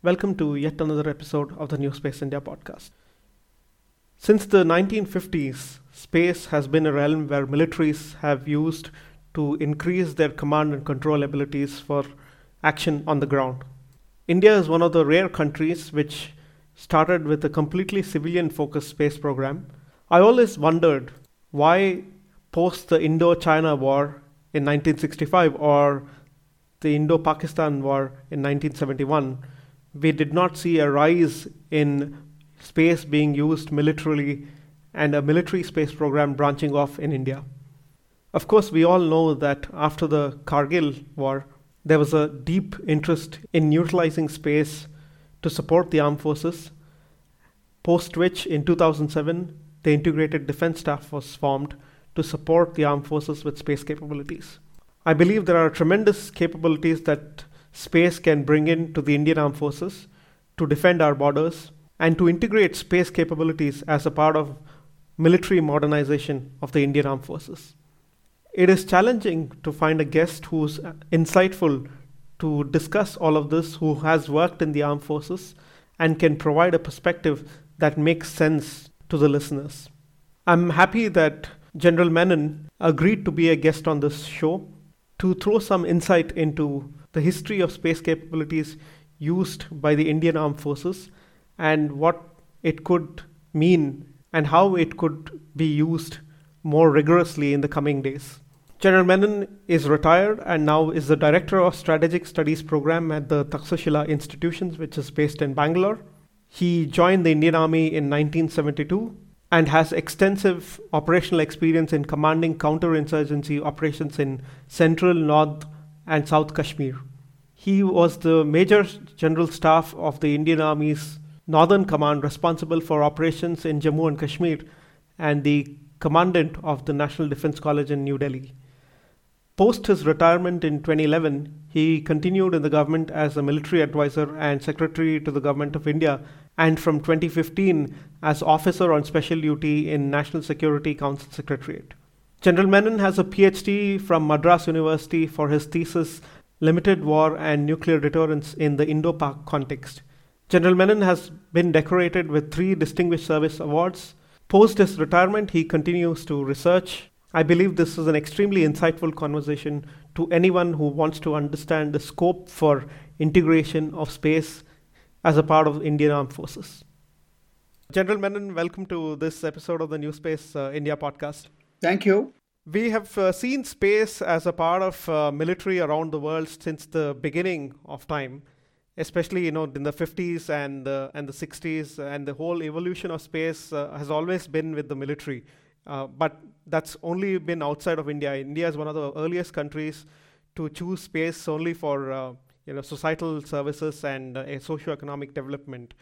Welcome to yet another episode of the New Space India podcast. Since the 1950s, space has been a realm where militaries have used to increase their command and control abilities for action on the ground. India is one of the rare countries which started with a completely civilian focused space program. I always wondered why, post the Indo China War in 1965 or the Indo Pakistan War in 1971, we did not see a rise in space being used militarily and a military space program branching off in India. Of course, we all know that after the Kargil war, there was a deep interest in utilizing space to support the armed forces, post which in 2007, the Integrated Defense Staff was formed to support the armed forces with space capabilities. I believe there are tremendous capabilities that space can bring in to the Indian Armed Forces to defend our borders and to integrate space capabilities as a part of military modernization of the Indian Armed Forces. It is challenging to find a guest who's insightful to discuss all of this, who has worked in the armed forces and can provide a perspective that makes sense to the listeners. I'm happy that General Menon agreed to be a guest on this show to throw some insight into the history of space capabilities used by the Indian Armed Forces and what it could mean and how it could be used more rigorously in the coming days. General Menon is retired and now is the Director of Strategic Studies Program at the Takshashila Institutions, which is based in Bangalore. He joined the Indian Army in 1972 and has extensive operational experience in commanding counterinsurgency operations in central, north, and south Kashmir. He was the Major General Staff of the Indian Army's Northern Command, responsible for operations in Jammu and Kashmir, and the Commandant of the National Defense College in New Delhi. Post his retirement in 2011, he continued in the government as a military advisor and secretary to the Government of India and from 2015 as officer on special duty in National Security Council Secretariat. General Menon has a PhD from Madras University for his thesis Limited War and Nuclear Deterrence in the Indo Pak Context. General Menon has been decorated with three Distinguished Service Awards. Post his retirement, he continues to research. I believe this is an extremely insightful conversation to anyone who wants to understand the scope for integration of space as a part of Indian Armed Forces. General Menon, welcome to this episode of the New Space uh, India podcast. Thank you. We have uh, seen space as a part of uh, military around the world since the beginning of time, especially you know in the 50s and the and the 60s, and the whole evolution of space uh, has always been with the military. Uh, but that's only been outside of India. India is one of the earliest countries to choose space only for uh, you know, societal services and uh, socio-economic development.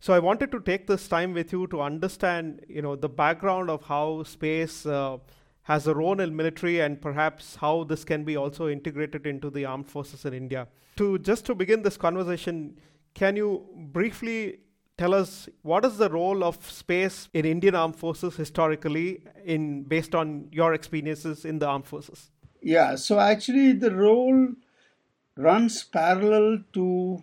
So I wanted to take this time with you to understand, you know, the background of how space uh, has a role in military and perhaps how this can be also integrated into the armed forces in India. To just to begin this conversation, can you briefly tell us what is the role of space in Indian armed forces historically in based on your experiences in the armed forces? Yeah, so actually the role runs parallel to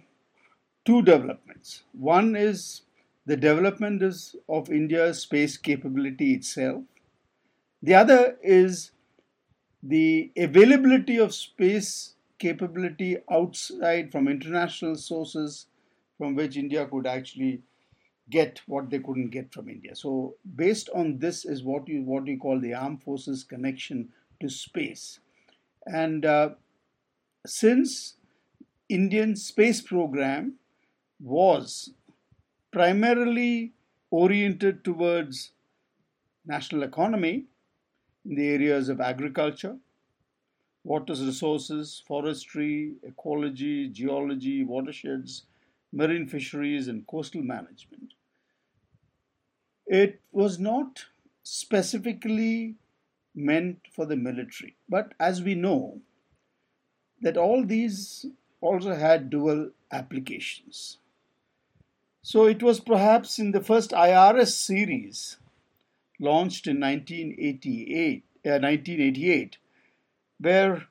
two developments. One is the development is of India's space capability itself. The other is the availability of space capability outside from international sources from which India could actually get what they couldn't get from India. So based on this is what you what you call the armed forces connection to space. And uh, since Indian space program was primarily oriented towards national economy in the areas of agriculture, water resources, forestry, ecology, geology, watersheds, marine fisheries, and coastal management. It was not specifically meant for the military, but as we know, that all these also had dual applications. So it was perhaps in the first IRS series launched in 1988, uh, 1988 where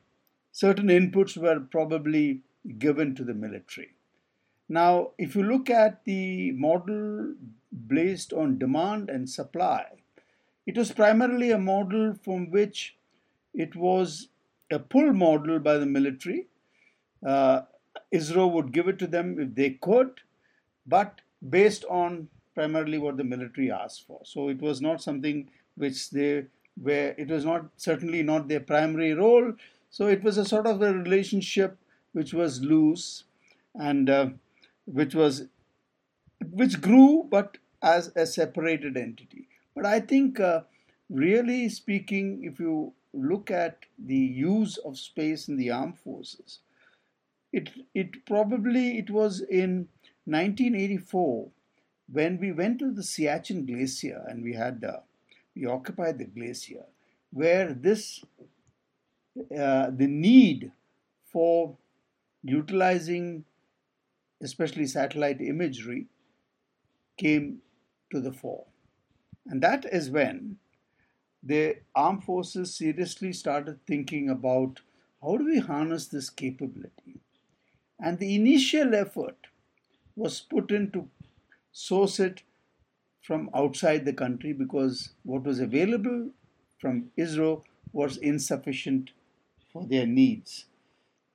certain inputs were probably given to the military. Now, if you look at the model based on demand and supply, it was primarily a model from which it was a pull model by the military. Uh, ISRO would give it to them if they could, but based on primarily what the military asked for. So it was not something which they were, it was not certainly not their primary role. So it was a sort of a relationship which was loose and uh, which was which grew but as a separated entity. But I think, uh, really speaking, if you look at the use of space in the armed forces, it it probably it was in 1984 when we went to the Siachen Glacier and we had uh, we occupied the glacier, where this uh, the need for utilizing especially satellite imagery came to the fore. And that is when the armed forces seriously started thinking about how do we harness this capability. And the initial effort was put in to source it from outside the country because what was available from ISRO was insufficient for their needs.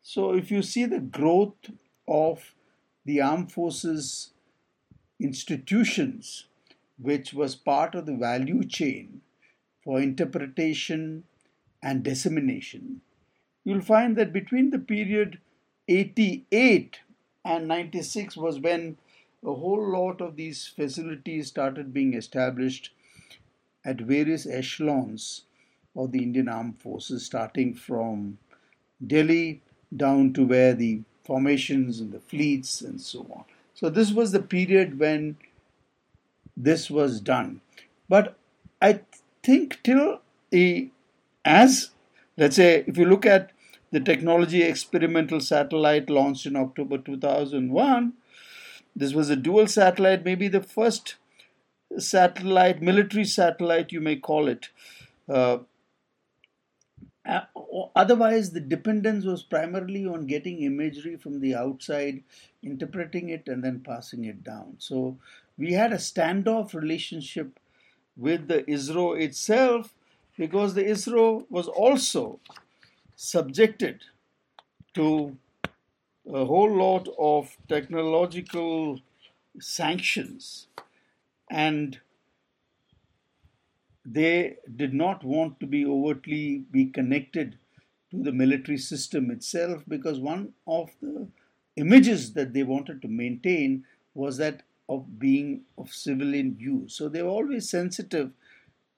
So, if you see the growth of the armed forces institutions, which was part of the value chain for interpretation and dissemination, you'll find that between the period 88 and 96 was when a whole lot of these facilities started being established at various echelons of the Indian Armed Forces, starting from Delhi down to where the formations and the fleets and so on. So, this was the period when this was done. But I think till a, as let's say, if you look at the technology experimental satellite launched in October 2001, this was a dual satellite, maybe the first satellite, military satellite, you may call it. Uh, otherwise, the dependence was primarily on getting imagery from the outside, interpreting it, and then passing it down. So we had a standoff relationship with the ISRO itself because the ISRO was also subjected to a whole lot of technological sanctions and they did not want to be overtly be connected to the military system itself because one of the images that they wanted to maintain was that of being of civilian use. So they were always sensitive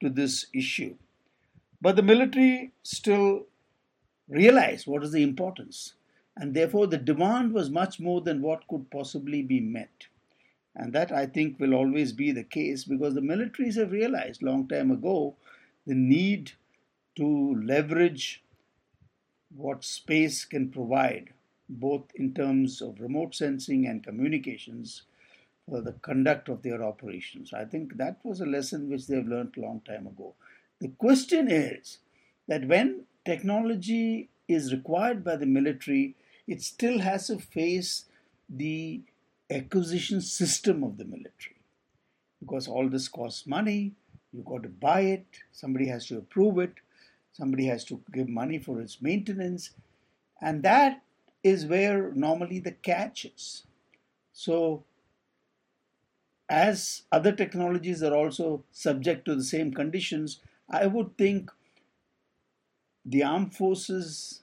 to this issue. But the military still realized what is the importance and therefore the demand was much more than what could possibly be met. And that I think will always be the case because the militaries have realized long time ago the need to leverage what space can provide, both in terms of remote sensing and communications for the conduct of their operations. I think that was a lesson which they've learned long time ago. The question is that when technology is required by the military, it still has to face the acquisition system of the military. Because all this costs money you've got to buy it somebody has to approve it somebody has to give money for its maintenance and that is where normally the catch is. So as other technologies are also subject to the same conditions i would think the armed forces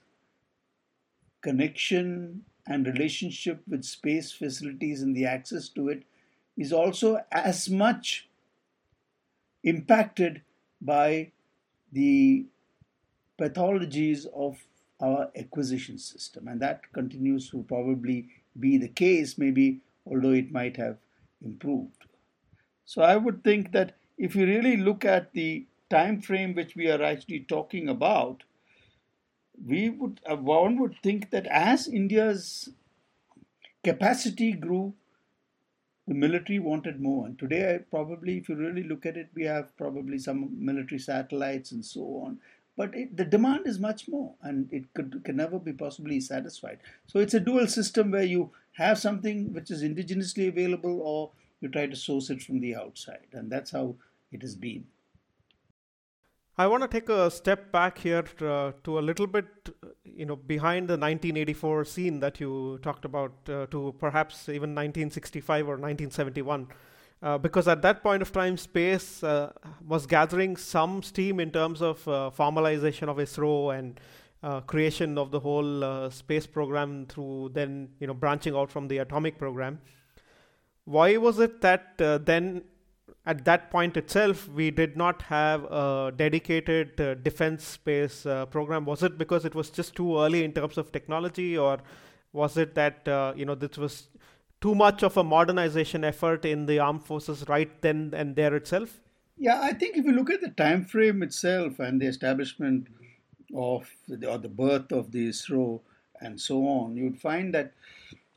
connection and relationship with space facilities and the access to it is also as much impacted by the pathologies of our acquisition system. And that continues to probably be the case, maybe, although it might have improved. So I would think that if you really look at the time frame which we are actually talking about, we would uh, one would think that as India's capacity grew, the military wanted more. And today, probably, if you really look at it, we have probably some military satellites and so on. But it, the demand is much more, and it could can never be possibly satisfied. So it's a dual system where you have something which is indigenously available or you try to source it from the outside. And that's how it has been. I want to take a step back here to, uh, to, a little bit, you know, behind the 1984 scene that you talked about, uh, to perhaps even 1965 or 1971. Uh, because at that point of time, space uh, was gathering some steam in terms of uh, formalization of ISRO and uh, creation of the whole space program through then, you know, branching out from the atomic program. Why was it that then at that point itself, we did not have a dedicated uh, defense space uh, program. Was it because it was just too early in terms of technology, or was it that uh, you know this was too much of a modernization effort in the armed forces right then and there itself? Yeah, I think if you look at the time frame itself and the establishment of the, or the birth of the ISRO and so on, you'd find that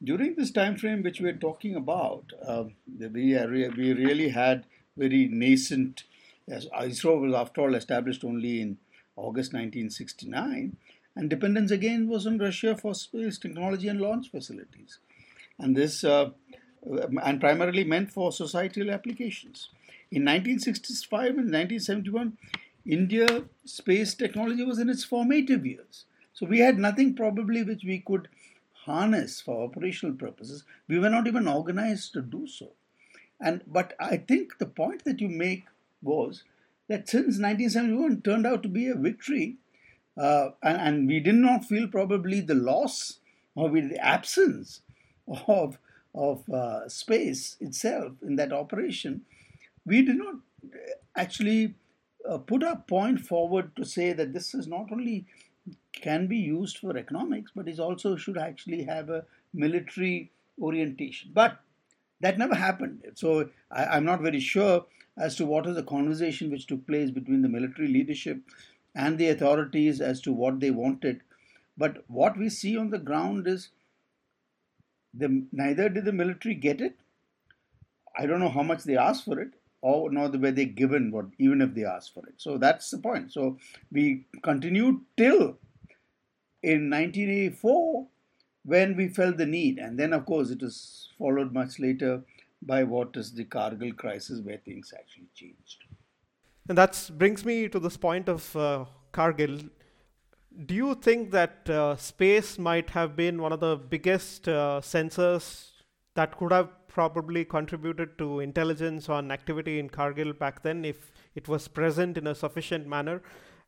during this time frame which we're talking about, uh, we, we really had very nascent. As ISRO was, after all, established only in August 1969, and dependence again was on Russia for space technology and launch facilities, and this uh, and primarily meant for societal applications. In 1965 and 1971, India space technology was in its formative years. So we had nothing probably which we could harness for operational purposes. We were not even organized to do so. And but I think the point that you make was that since 1971 turned out to be a victory, uh, and, and, we did not feel probably the loss or the absence of of uh, space itself in that operation, we did not actually uh, put a point forward to say that this is not only can be used for economics, but is also should actually have a military orientation. But that never happened. So I, am not very sure as to what is the conversation which took place between the military leadership and the authorities as to what they wanted. But what we see on the ground is the, neither did the military get it. I don't know how much they asked for it, or nor were they given what, even if they asked for it. So that's the point. So we continued till in 1984 when we felt the need. And then, of course, it was followed much later by what is the Kargil crisis, where things actually changed. And that brings me to this point of uh, Kargil. Do you think that uh, space might have been one of the biggest uh, sensors that could have probably contributed to intelligence on activity in Kargil back then if it was present in a sufficient manner?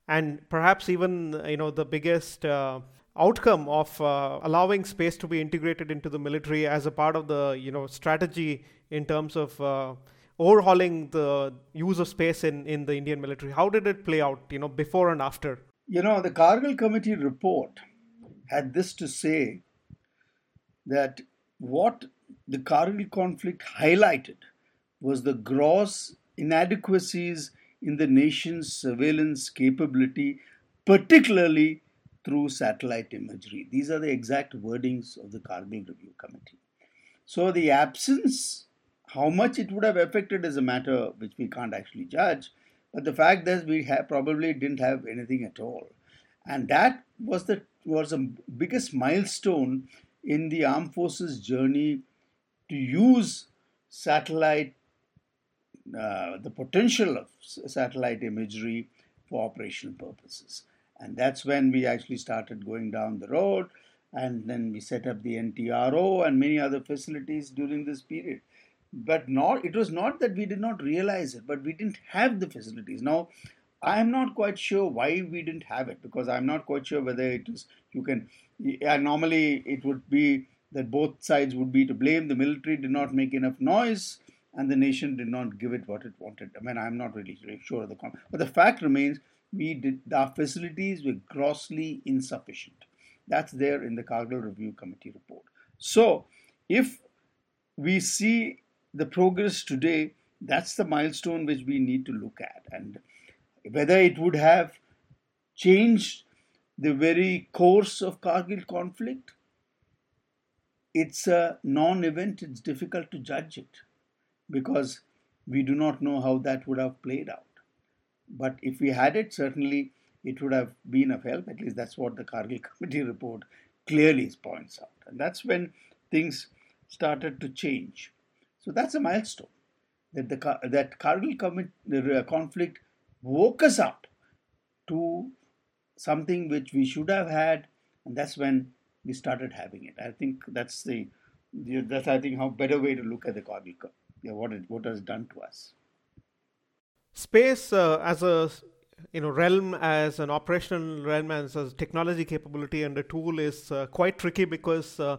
And perhaps even you know the biggest uh, outcome of uh, allowing space to be integrated into the military as a part of the you know strategy in terms of uh, overhauling the use of space in, in the Indian military. How did it play out, you know, before and after? You know, the Kargil Committee report had this to say that what the Kargil conflict highlighted was the gross inadequacies in the nation's surveillance capability, particularly through satellite imagery. These are the exact wordings of the Kargil Review Committee. So the absence, how much it would have affected is a matter which we can't actually judge, but the fact that we probably didn't have anything at all. And that was the was the biggest milestone in the armed forces journey to use satellite uh, the potential of satellite imagery for operational purposes. And that's when we actually started going down the road. And then we set up the NTRO and many other facilities during this period. But not it was not that we did not realize it, but we didn't have the facilities. Now, I am not quite sure why we didn't have it because I'm not quite sure whether it is you can. Yeah, normally, it would be that both sides would be to blame. The military did not make enough noise, and the nation did not give it what it wanted. I mean, I'm not really sure of the con, but the fact remains we did our facilities were grossly insufficient. That's there in the Kargil Review Committee report. So, if we see the progress today, that's the milestone which we need to look at, and whether it would have changed the very course of Kargil conflict. It's a non event, it's difficult to judge it because we do not know how that would have played out. But if we had it, certainly it would have been of help. At least that's what the Kargil Committee report clearly points out. And that's when things started to change. So that's a milestone that the that Kargil uh, conflict woke us up to something which we should have had, and that's when we started having it. I think that's the that's I think how better way to look at the Kargil yeah, what it what has done to us. Space uh, as a you know realm as an operational realm as a technology capability and a tool is uh, quite tricky because uh,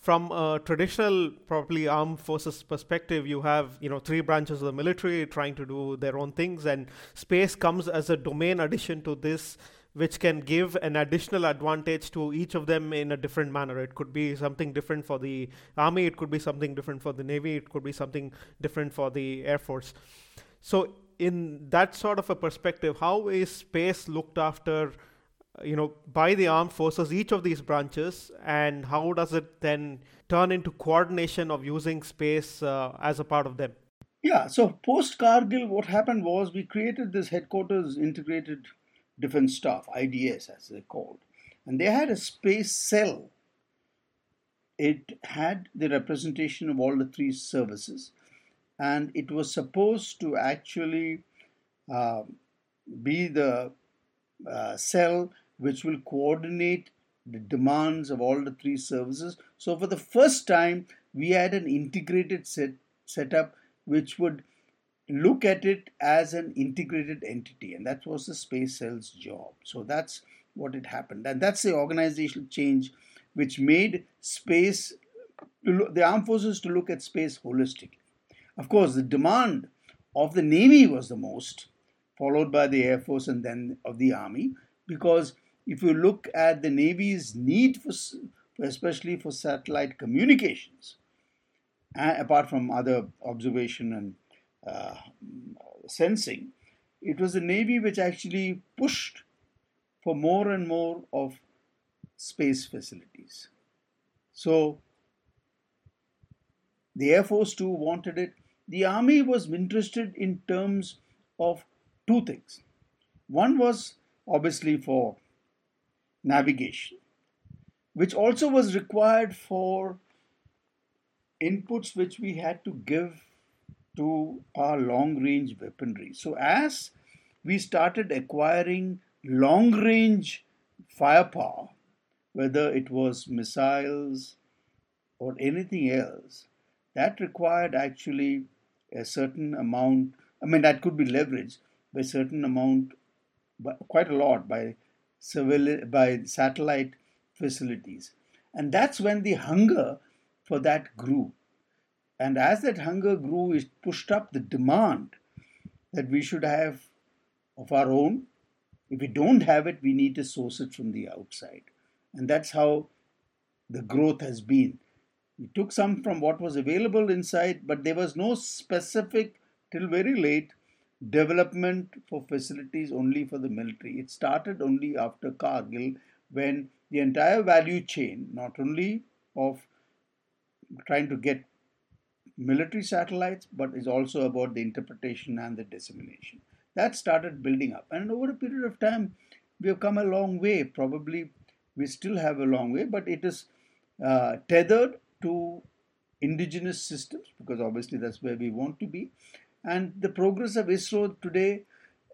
from a traditional probably armed forces perspective you have you know three branches of the military trying to do their own things and space comes as a domain addition to this which can give an additional advantage to each of them in a different manner. It could be something different for the army, it could be something different for the navy, it could be something different for the air force. So, in that sort of a perspective, how is space looked after? you know by the armed forces each of these branches and how does it then turn into coordination of using space uh, as a part of them? Yeah so post Kargil, what happened was we created this headquarters integrated defense staff ids as they're called. And they had a space cell. It had the representation of all the three services and it was supposed to actually uh, be the uh, cell which will coordinate the demands of all the three services. So, for the first time, we had an integrated set, setup which would look at it as an integrated entity, and that was the space cell's job. So, that's what it happened, and that's the organizational change which made space the armed forces to look at space holistically. Of course, the demand of the Navy was the most, followed by the Air Force and then of the Army, because if you look at the Navy's need for, especially for satellite communications, apart from other observation and uh, sensing, it was the Navy which actually pushed for more and more of space facilities. So the Air Force too wanted it. The Army was interested in terms of two things. One was obviously for navigation, which also was required for inputs which we had to give to our long range weaponry. So, as we started acquiring long range firepower, whether it was missiles or anything else, that required actually a certain amount. I mean, that could be leveraged by certain amount, quite a lot by civil by satellite facilities. And that's when the hunger for that grew. And as that hunger grew, it pushed up the demand that we should have of our own. If we don't have it, we need to source it from the outside. And that's how the growth has been. We took some from what was available inside, but there was no specific, till very late, development for facilities only for the military. It started only after Kargil when the entire value chain, not only of trying to get military satellites, but is also about the interpretation and the dissemination. That started building up. And over a period of time, we have come a long way. Probably we still have a long way, but it is uh, tethered to indigenous systems because obviously that's where we want to be and the progress of ISRO today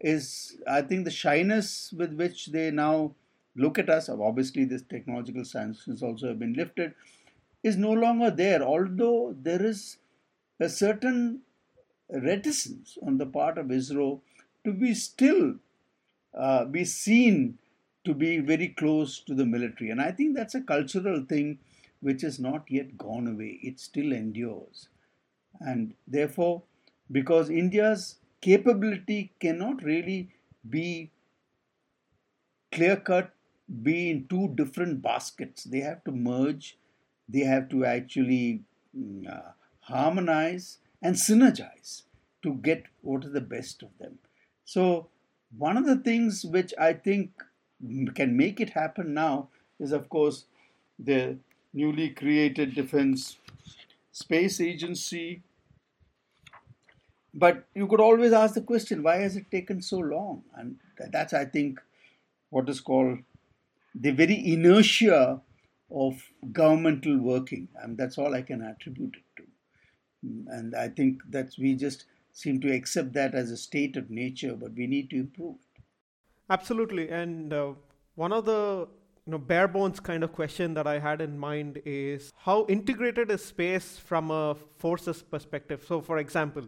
is, I think, the shyness with which they now look at us. Obviously, this technological sanctions also have been lifted, is no longer there. Although there is a certain reticence on the part of ISRO to be still uh, be seen to be very close to the military. And I think that's a cultural thing which has not yet gone away. It still endures. And therefore, because India's capability cannot really be clear cut, be in two different baskets. They have to merge, they have to actually mm, uh, harmonize and synergize to get what is the best of them. So, one of the things which I think can make it happen now is, of course, the newly created Defense Space Agency but you could always ask the question why has it taken so long and that's i think what is called the very inertia of governmental working. And that's all I can attribute it to. And I think that we just seem to accept that as a state of nature, but we need to improve it. Absolutely. And uh, one of the you know bare bones kind of question that I had in mind is how integrated is space from a forces perspective. So, for example,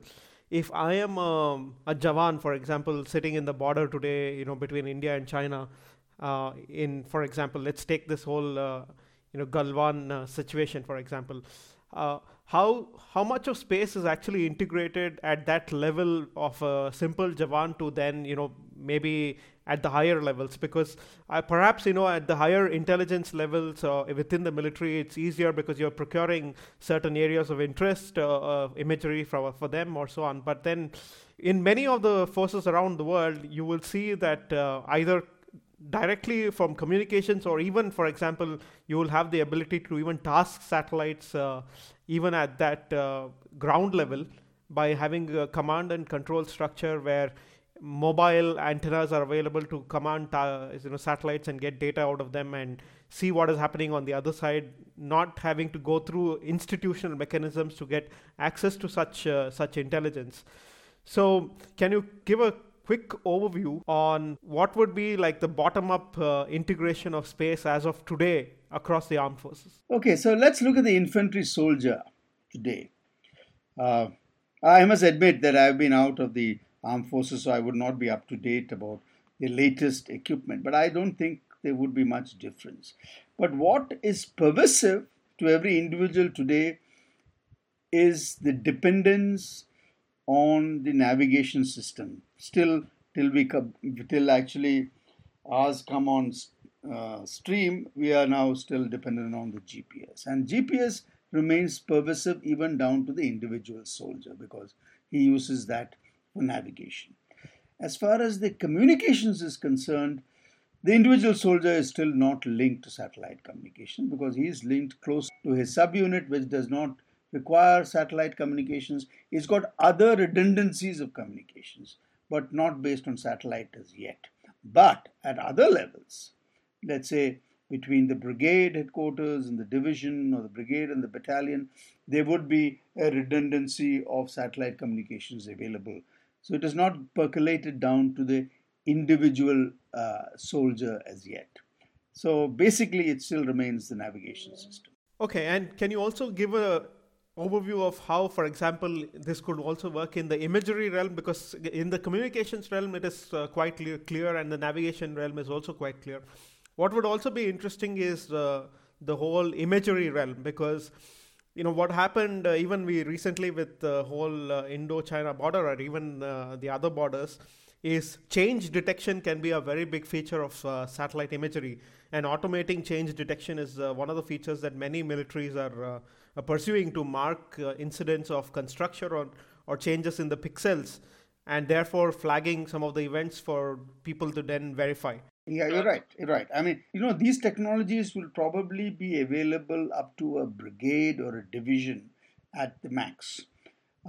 if I am um, a Jawan, for example, sitting in the border today, you know, between India and China, uh, in, for example, let's take this whole, uh, you know, Galwan uh, situation, for example. Uh, how how much of space is actually integrated at that level of a simple Jawan to then you know maybe at the higher levels because uh, perhaps you know at the higher intelligence levels uh, within the military it's easier because you're procuring certain areas of interest uh, imagery for for them or so on. But then in many of the forces around the world you will see that uh, either directly from communications or even for example you will have the ability to even task satellites uh, even at that uh, ground level by having a command and control structure where mobile antennas are available to command uh, you know satellites and get data out of them and see what is happening on the other side not having to go through institutional mechanisms to get access to such uh, such intelligence so can you give a quick overview on what would be like the bottom up uh, integration of space as of today across the armed forces? Okay, so let's look at the infantry soldier today. Uh, I must admit that I've been out of the armed forces, so I would not be up to date about the latest equipment, but I don't think there would be much difference. But what is pervasive to every individual today is the dependence on the navigation system. Still, till we till actually ours come on uh, stream, we are now still dependent on the GPS. And GPS remains pervasive even down to the individual soldier because he uses that navigation. As far as the communications is concerned, the individual soldier is still not linked to satellite communication because he is linked close to his subunit, which does not require satellite communications. He's got other redundancies of communications, but not based on satellite as yet. But at other levels, let's say between the brigade headquarters and the division or the brigade and the battalion, there would be a redundancy of satellite communications available. So it has not percolated down to the individual uh, soldier as yet. So basically, it still remains the navigation system. Okay, and can you also give a overview of how, for example, this could also work in the imagery realm? Because in the communications realm, it is uh, quite clear, clear, and the navigation realm is also quite clear. What would also be interesting is uh, the whole imagery realm because you know what happened uh, even we recently with the whole uh, Indo-China border or even uh, the other borders is change detection can be a very big feature of uh, satellite imagery. And automating change detection is uh, one of the features that many militaries are, are pursuing to mark incidents of construction or, or changes in the pixels and therefore flagging some of the events for people to then verify yeah, you're right. You're right. I mean, you know, these technologies will probably be available up to a brigade or a division at the max.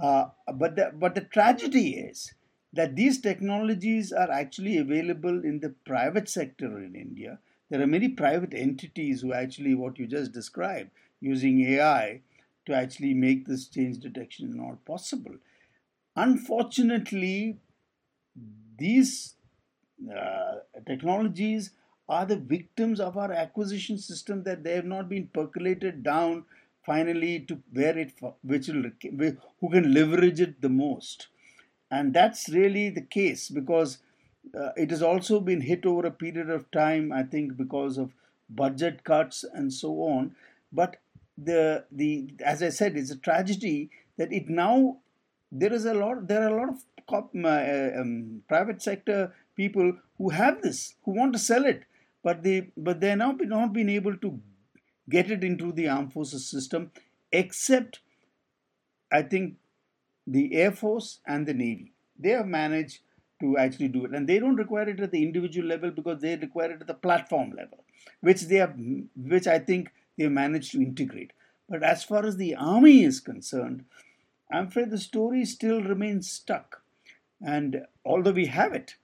Uh, but the but the tragedy is that these technologies are actually available in the private sector in India. There are many private entities who actually what you just described using AI to actually make this change detection not possible. Unfortunately, these technologies are the victims of our acquisition system that they have not been percolated down finally to where it which will who can leverage it the most. And that's really the case because uh, it has also been hit over a period of time i think because of budget cuts and so on. But the the as i said it's a tragedy that it now there is a lot there are a lot of uh, um, private sector people who have this, who want to sell it, but they but they are now not been able to get it into the armed forces system, except I think the Air Force and the Navy. They have managed to actually do it, and they don't require it at the individual level because they require it at the platform level, which they have, which I think they managed to integrate. But as far as the army is concerned, I'm afraid the story still remains stuck. And although we have it,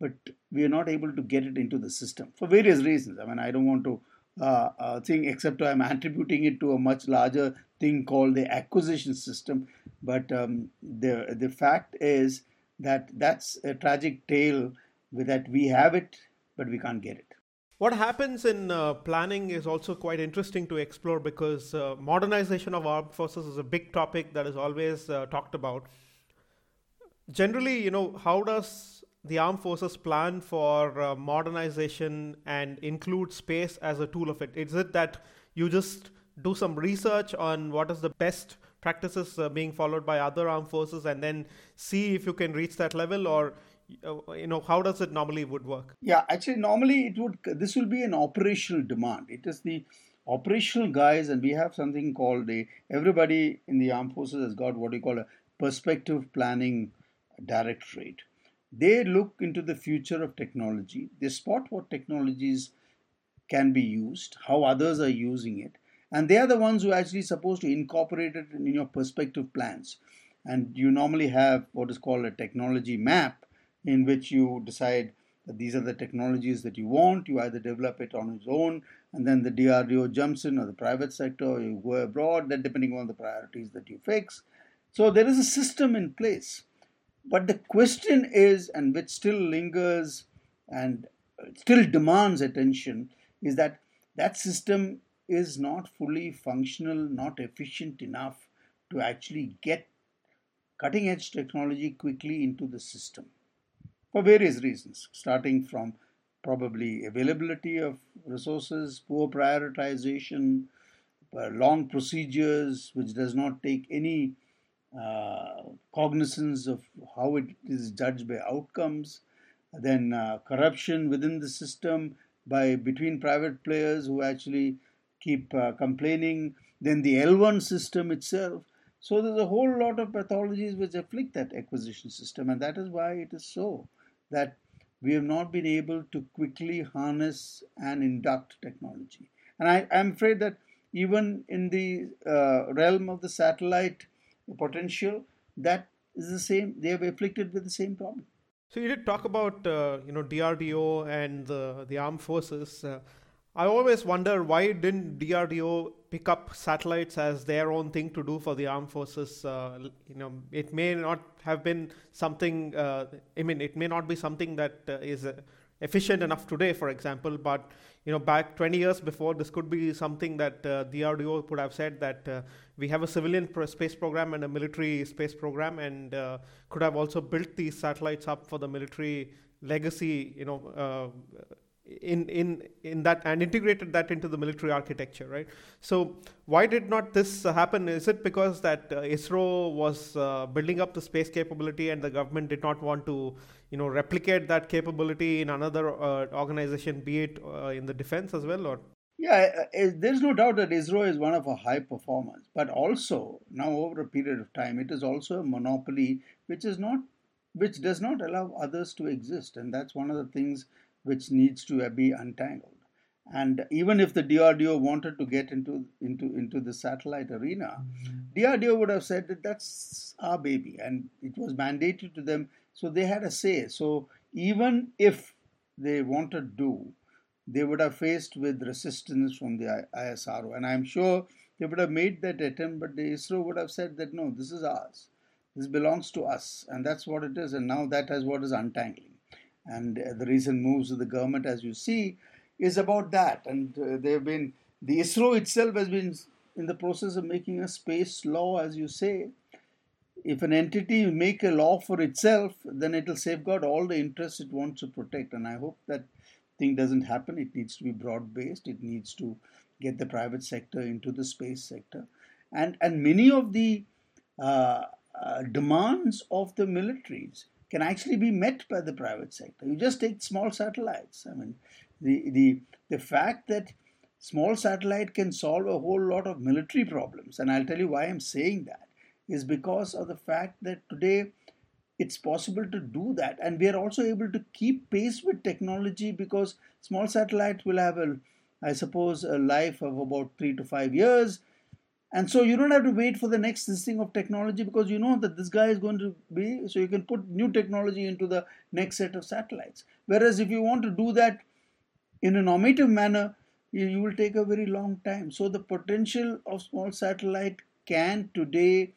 but we are not able to get it into the system for various reasons. I mean, I don't want to uh, uh, except I'm attributing it to a much larger thing called the acquisition system. But um, the the fact is that that's a tragic tale that we have it, but we can't get it. What happens in uh, planning is also quite interesting to explore because uh, modernization of armed forces is a big topic that is always uh, talked about. Generally, you know, how does the armed forces plan for uh, modernization and include space as a tool of it? Is it that you just do some research on what is the best practices uh, being followed by other armed forces and then see if you can reach that level or uh, you know how does it normally would work? Yeah actually normally it would this will be an operational demand. It is the operational guys and we have something called the everybody in the armed forces has got what we call a perspective planning directorate they look into the future of technology they spot what technologies can be used how others are using it and they are the ones who are actually supposed to incorporate it in your perspective plans and you normally have what is called a technology map in which you decide that these are the technologies that you want. You either develop it on its own, and then the DRDO jumps in, or the private sector, or you go abroad, then depending on the priorities that you fix. So there is a system in place. But the question is, and which still lingers and still demands attention, is that that system is not fully functional, not efficient enough to actually get cutting edge technology quickly into the system for various reasons, starting from probably availability of resources, poor prioritization, uh, long procedures, which does not take any cognizance of how it is judged by outcomes, then uh, corruption within the system by between private players who actually keep uh, complaining, then the L1 system itself. So there's a whole lot of pathologies which afflict that acquisition system, and that is why it is so that we have not been able to quickly harness and induct technology. And I, am afraid that even in the uh, realm of the satellite potential, that is the same. They are afflicted with the same problem. So you did talk about uh, you know DRDO and the the armed forces. Uh, I always wonder why didn't DRDO pick up satellites as their own thing to do for the armed forces? Uh, you know, it may not have been something. Uh, I mean, it may not be something that uh, is uh, efficient enough today, for example. But you know, back 20 years before, this could be something that uh, DRDO could have said that uh, we have a civilian space program and a military space program, and could have also built these satellites up for the military legacy. You know in in in that and integrated that into the military architecture right? So why did not this happen? Is it because that uh, isro was uh, building up the space capability and the government did not want to you know replicate that capability in another uh, organization be it uh, in the defense as well or? Yeah uh, uh, there's no doubt that isro is one of a high performance but also now over a period of time it is also a monopoly which is not which does not allow others to exist and that's one of the things which needs to be untangled. And even if the DRDO wanted to get into into into the satellite arena, mm-hmm. DRDO would have said that that's our baby, and it was mandated to them, so they had a say. So even if they wanted to do, they would have faced with resistance from the ISRO, and I'm sure they would have made that attempt, but the ISRO would have said that no, this is ours, this belongs to us, and that's what it is, and now that is what is untangling and uh, the recent moves of the government, as you see, is about that. And uh, they've been the ISRO itself has been in the process of making a space law, as you say. If an entity make a law for itself, then it will safeguard all the interests it wants to protect. And I hope that thing doesn't happen. It needs to be broad based. It needs to get the private sector into the space sector, and and many of the uh, uh, demands of the militaries can actually be met by the private sector. You just take small satellites. I mean, the, the, the fact that small satellite can solve a whole lot of military problems, and I'll tell you why I'm saying that, is because of the fact that today it's possible to do that. And we are also able to keep pace with technology because small satellites will have a, I suppose, a life of about three to five years and so you don't have to wait for the next thing of technology because you know that this guy is going to be, so you can put new technology into the next set of satellites. Whereas if you want to do that in a normative manner, you, you will take a very long time. So the potential of small satellite can today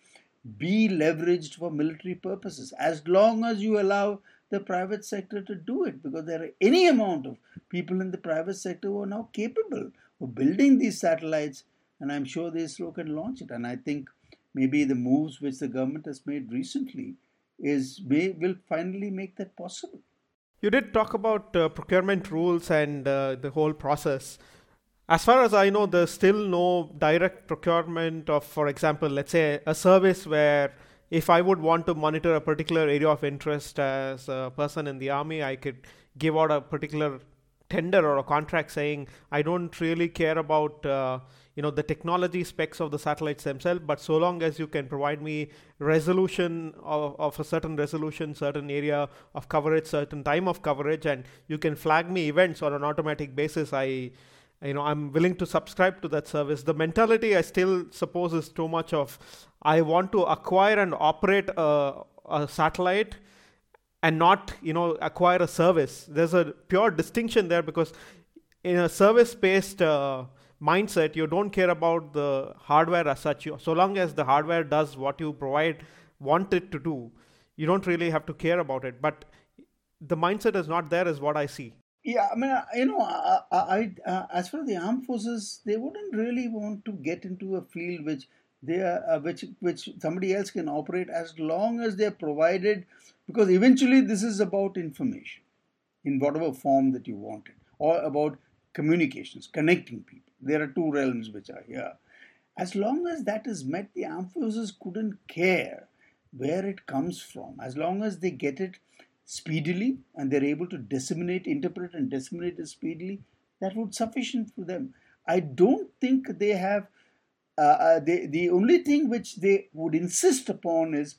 be leveraged for military purposes as long as you allow the private sector to do it because there are any amount of people in the private sector who are now capable of building these satellites and i'm sure the isro can launch it. And i think maybe the moves which the government has made recently is may will finally make that possible. You did talk about uh, procurement rules and uh, the whole process. As far as I know, there's still no direct procurement of, for example, let's say a service where if I would want to monitor a particular area of interest as a person in the army, I could give out a particular tender or a contract saying I don't really care about uh, you know the technology specs of the satellites themselves, but so long as you can provide me resolution of, of a certain resolution, certain area of coverage, certain time of coverage, and you can flag me events on an automatic basis, I you know i'm willing to subscribe to that service. The mentality i still suppose is too much of i want to acquire and operate a, a satellite and not you know acquire a service. There's a pure distinction there because in a service based uh, mindset you don't care about the hardware as such. So long as the hardware does what you provide want it to do you don't really have to care about it. But the mindset is not there is what i see. Yeah, I mean, you know, I, I, uh, as for the armed forces, they wouldn't really want to get into a field which they are, uh, which which somebody else can operate as long as they're provided, because eventually this is about information, in whatever form that you want it, or about communications, connecting people. There are two realms which are here. As long as that is met, the armed forces couldn't care where it comes from, as long as they get it speedily and they're able to disseminate, interpret, and disseminate it speedily, that would sufficient for them. I don't think they have. Uh, uh, they, the only thing which they would insist upon is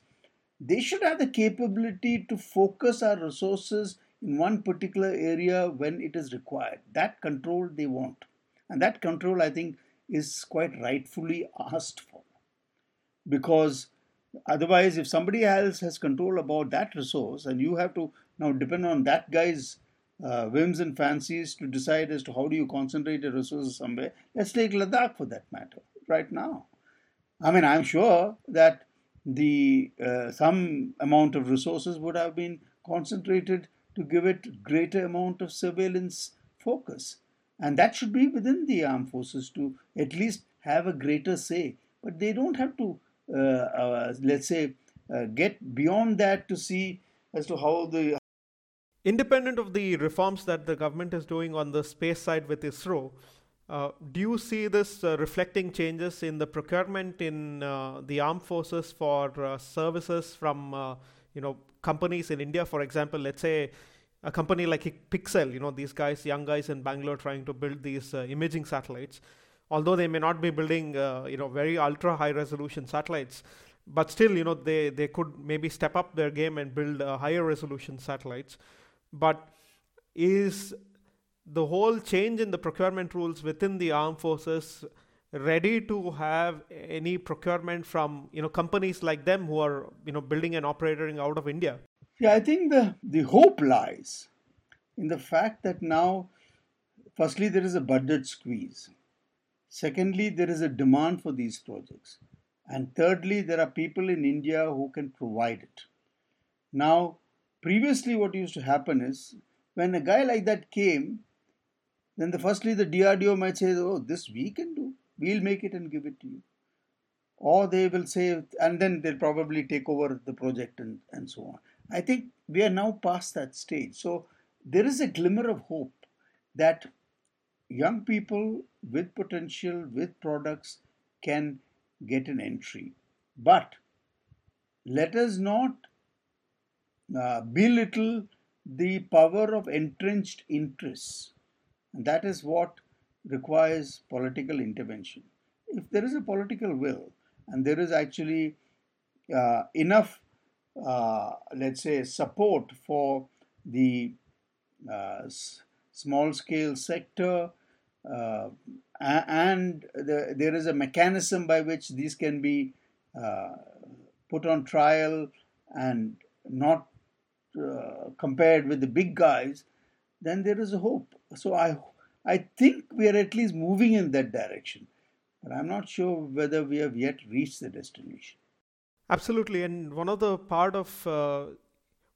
they should have the capability to focus our resources in one particular area when it is required. That control they want. And that control, I think, is quite rightfully asked for. Because Otherwise, if somebody else has control about that resource and you have to now depend on that guy's uh, whims and fancies to decide as to how do you concentrate your resources somewhere, let's take Ladakh for that matter right now. I mean, I'm sure that the uh, some amount of resources would have been concentrated to give it greater amount of surveillance focus. And that should be within the armed forces to at least have a greater say. But they don't have to uh, uh, let's say, uh, get beyond that to see as to how the independent of the reforms that the government is doing on the space side with ISRO, uh, do you see this uh, reflecting changes in the procurement in uh, the armed forces for services from you know companies in India? For example, let's say a company like Pixxel, you know these guys, young guys in Bangalore, trying to build these imaging satellites although they may not be building uh, you know very ultra high resolution satellites but still you know they they could maybe step up their game and build uh, higher resolution satellites but is the whole change in the procurement rules within the armed forces ready to have any procurement from you know companies like them who are you know building and operating out of india yeah i think the the hope lies in the fact that now firstly there is a budget squeeze Secondly, there is a demand for these projects. And thirdly, there are people in India who can provide it. Now, previously, what used to happen is when a guy like that came, then the firstly the DRDO might say, Oh, this we can do. We'll make it and give it to you. Or they will say, and then they'll probably take over the project and, and so on. I think we are now past that stage. So there is a glimmer of hope that young people with potential, with products, can get an entry. But let us not uh, belittle the power of entrenched interests. And that is what requires political intervention. If there is a political will and there is actually uh, enough, uh, let's say, support for the uh, small scale sector, uh, and the, there is a mechanism by which these can be uh, put on trial and not uh, compared with the big guys, then there is a hope. So I, I think we are at least moving in that direction. But I'm not sure whether we have yet reached the destination. Absolutely, and one of the part of uh,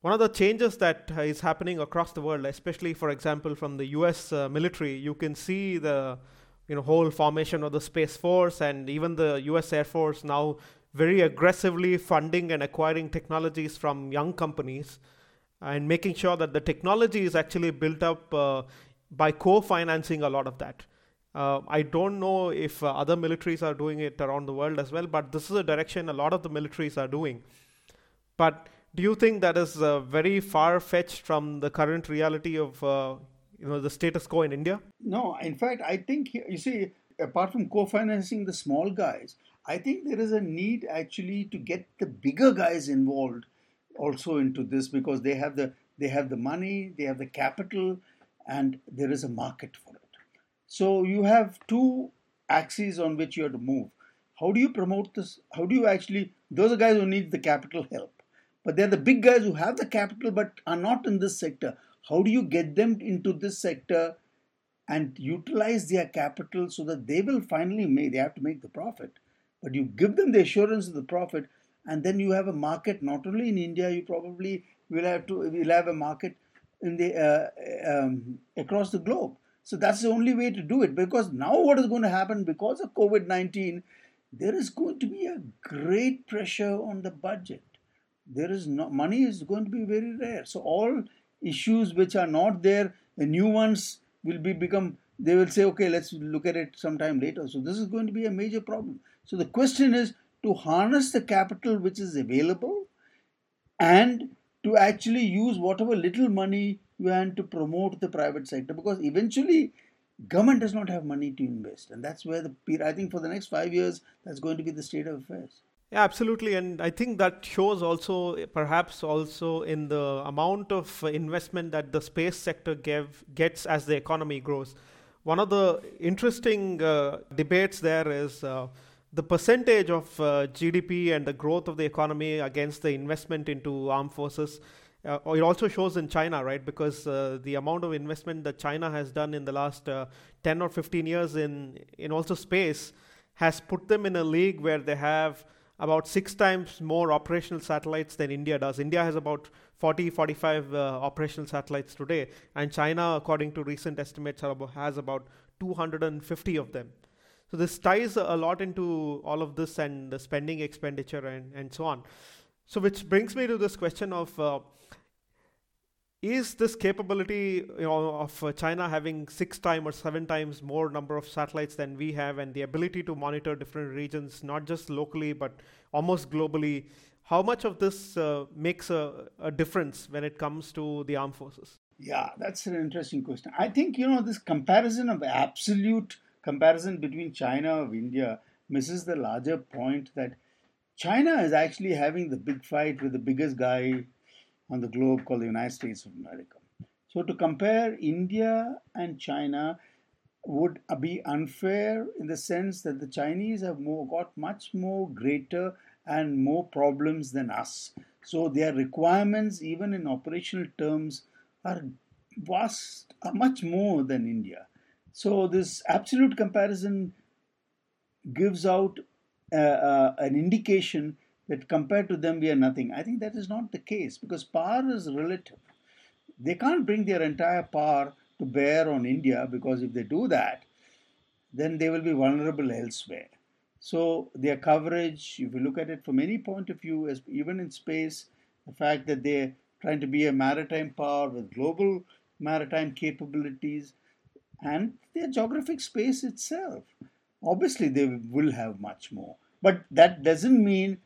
one of the changes that is happening across the world, especially for example from the U.S. Uh, military, you can see the you know whole formation of the space force and even the U.S. Air Force now very aggressively funding and acquiring technologies from young companies and making sure that the technology is actually built up uh, by co-financing a lot of that. Uh, I don't know if uh, other militaries are doing it around the world as well, but this is a direction a lot of the militaries are doing. But do you think that is uh, very far fetched from the current reality of uh, you know the status quo in India? No, in fact, I think you see, apart from co-financing the small guys, I think there is a need actually to get the bigger guys involved also into this because they have the they have the money, they have the capital, and there is a market for it. So you have two axes on which you have to move. How do you promote this? How do you actually? Those are guys who need the capital help, but they're the big guys who have the capital but are not in this sector. How do you get them into this sector and utilize their capital so that they will finally make? They have to make the profit, but you give them the assurance of the profit, and then you have a market not only in India. You probably will have to will have a market in the uh, um, across the globe. So that's the only way to do it because now what is going to happen because of COVID 19, there is going to be a great pressure on the budget. There is no money is going to be very rare. So all issues which are not there, the new ones will be become they will say, okay, let's look at it sometime later. So this is going to be a major problem. So the question is to harness the capital which is available and to actually use whatever little money and to promote the private sector because eventually government does not have money to invest. And that's where the i think for the next 5 years that's going to be the state of affairs. Yeah absolutely. And i think that shows also perhaps also in the amount of investment that the space sector gave, gets as the economy grows. One of the interesting uh, debates there is uh, the percentage of uh, GDP and the growth of the economy against the investment into armed forces uh, it also shows in China, right? Because uh, the amount of investment that China has done in the last uh, 10 or 15 years in, in also space has put them in a league where they have about six times more operational satellites than India does. India has about 40, 45 uh, operational satellites today, and China, according to recent estimates, has about 250 of them. So this ties a lot into all of this and the spending expenditure and, and so on. So which brings me to this question of uh, is this capability you know, of uh, China having six times or seven times more number of satellites than we have, and the ability to monitor different regions, not just locally but almost globally, how much of this uh, makes a, a, difference when it comes to the armed forces? Yeah, that's an interesting question. I think you know this comparison of absolute comparison between China of India misses the larger point that China is actually having the big fight with the biggest guy on the globe called the United States of America. So to compare India and China would be unfair in the sense that the Chinese have more, got much more greater and more problems than us. So their requirements, even in operational terms, are vast, are much more than India. So this absolute comparison gives out uh, uh, an indication that compared to them we are nothing. I think that is not the case because power is relative. They can't bring their entire power to bear on India because if they do that, then they will be vulnerable elsewhere. So their coverage, if you look at it from any point of view, as even in space, the fact that they're trying to be a maritime power with global maritime capabilities, and their geographic space itself, obviously they will have much more. But that doesn't mean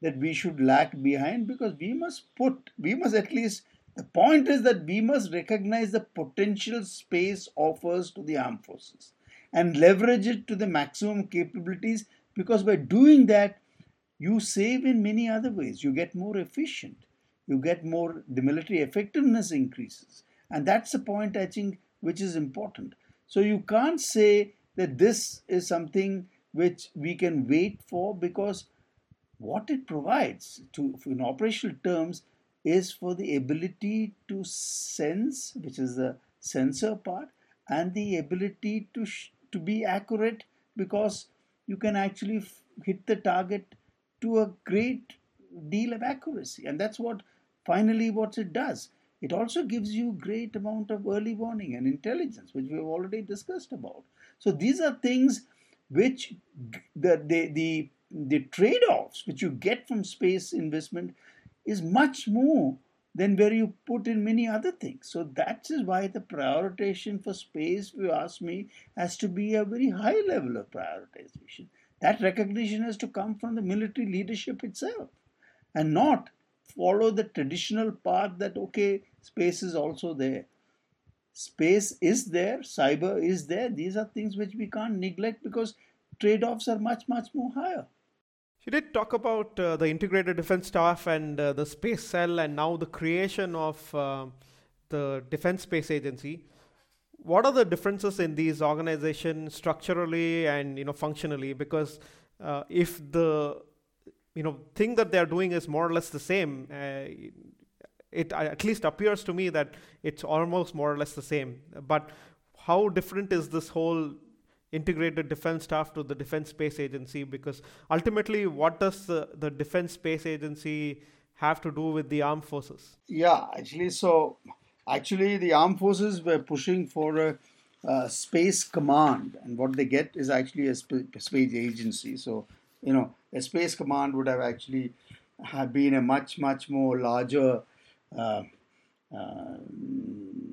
that we should lag behind because we must put, we must at least, the point is that we must recognize the potential space offers to the armed forces and leverage it to the maximum capabilities because by doing that, you save in many other ways. You get more efficient. You get more, the military effectiveness increases. And that's the point I think which is important. So you can't say that this is something which we can wait for because what it provides to in operational terms is for the ability to sense which is the sensor part and the ability to sh- to be accurate because you can actually f- hit the target to a great deal of accuracy. And that's what finally what it does it also gives you great amount of early warning and intelligence which we have already discussed about so these are things which the the the, the trade-offs which you get from space investment is much more than where you put in many other things. So that is why the prioritization for space, if you ask me, has to be a very high level of prioritization. That recognition has to come from the military leadership itself and not follow the traditional path that, okay, space is also there. Space is there, cyber is there. These are things which we can't neglect because trade offs are much, much more higher. You did talk about uh, the integrated defense staff and uh, the space cell, and now the creation of uh, the Defense Space Agency. What are the differences in these organizations structurally and you know functionally? Because uh, if the you know thing that they are doing is more or less the same, uh, it at least appears to me that it's almost more or less the same. But how different is this whole integrated defense staff to the defense space agency? Because ultimately what does the, the defense space agency have to do with the armed forces? Yeah actually so actually the armed forces were pushing for a, a space command. And what they get is actually a sp- space agency. So you know a space command would have actually have been a much much more larger uh, uh,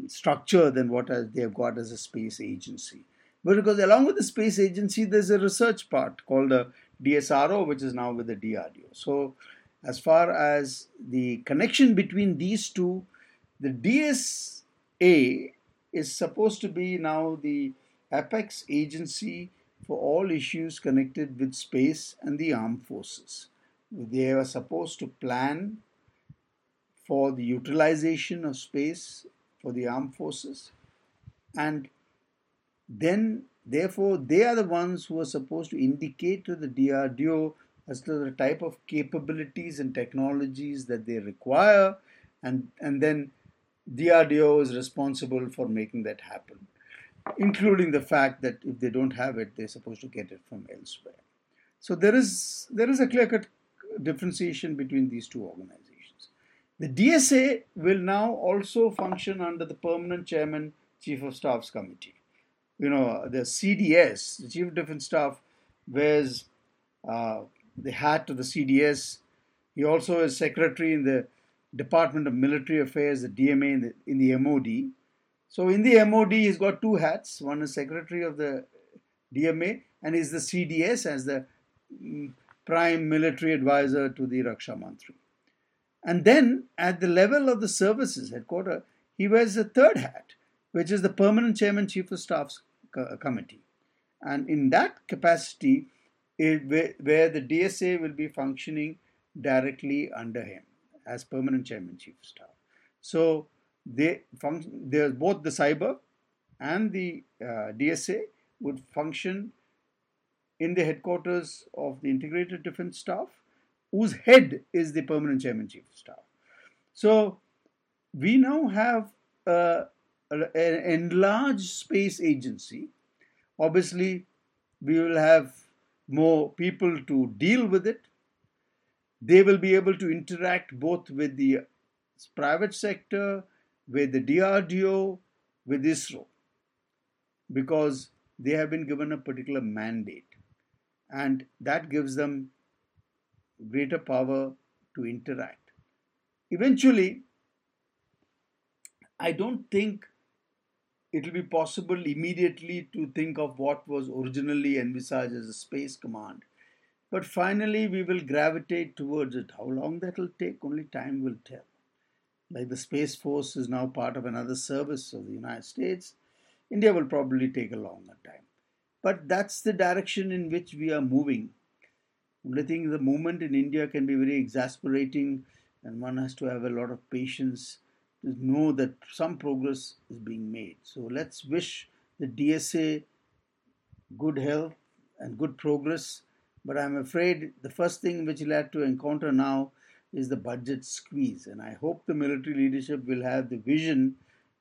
structure than what they've got as a space agency but because along with the space agency, there's a research part called the DSRO, which is now with the DRDO. So, as far as the connection between these two, the DSA is supposed to be now the apex agency for all issues connected with space and the armed forces. They are supposed to plan for the utilization of space for the armed forces and then therefore they are the ones who are supposed to indicate to the DRDO as to the type of capabilities and technologies that they require and and then DRDO is responsible for making that happen including the fact that if they don't have it they're supposed to get it from elsewhere so there is there is a clear cut differentiation between these two organizations the DSA will now also function under the permanent chairman chief of staff's committee you know, the CDS, the Chief of Defense Staff, wears uh, the hat of the CDS. He also is secretary in the Department of Military Affairs, the DMA, in the, in the MOD. So in the MOD, he's got two hats. One is secretary of the DMA, and is the CDS as the mm, prime military advisor to the Raksha Mantri. And then at the level of the services headquarters, he wears a third hat, which is the permanent chairman, chief of staff's committee. And in that capacity, it, where the DSA will be functioning directly under him as permanent chairman chief of staff. So they function. There's both the cyber and the uh, DSA would function in the headquarters of the integrated defense staff, whose head is the permanent chairman chief of staff. So we now have an enlarged space agency, obviously we will have more people to deal with it. They will be able to interact both with the private sector, with the DRDO, with ISRO, because they have been given a particular mandate. And that gives them greater power to interact. Eventually, I don't think it will be possible immediately to think of what was originally envisaged as a space command. But finally, we will gravitate towards it. How long that will take, only time will tell. Like the Space Force is now part of another service of the United States, India will probably take a longer time. But that's the direction in which we are moving. Only thing, the movement in India can be very exasperating, and one has to have a lot of patience to know that some progress is being made. So let's wish the DSA good health and good progress. But I'm afraid the first thing which we'll have to encounter now is the budget squeeze. And I hope the military leadership will have the vision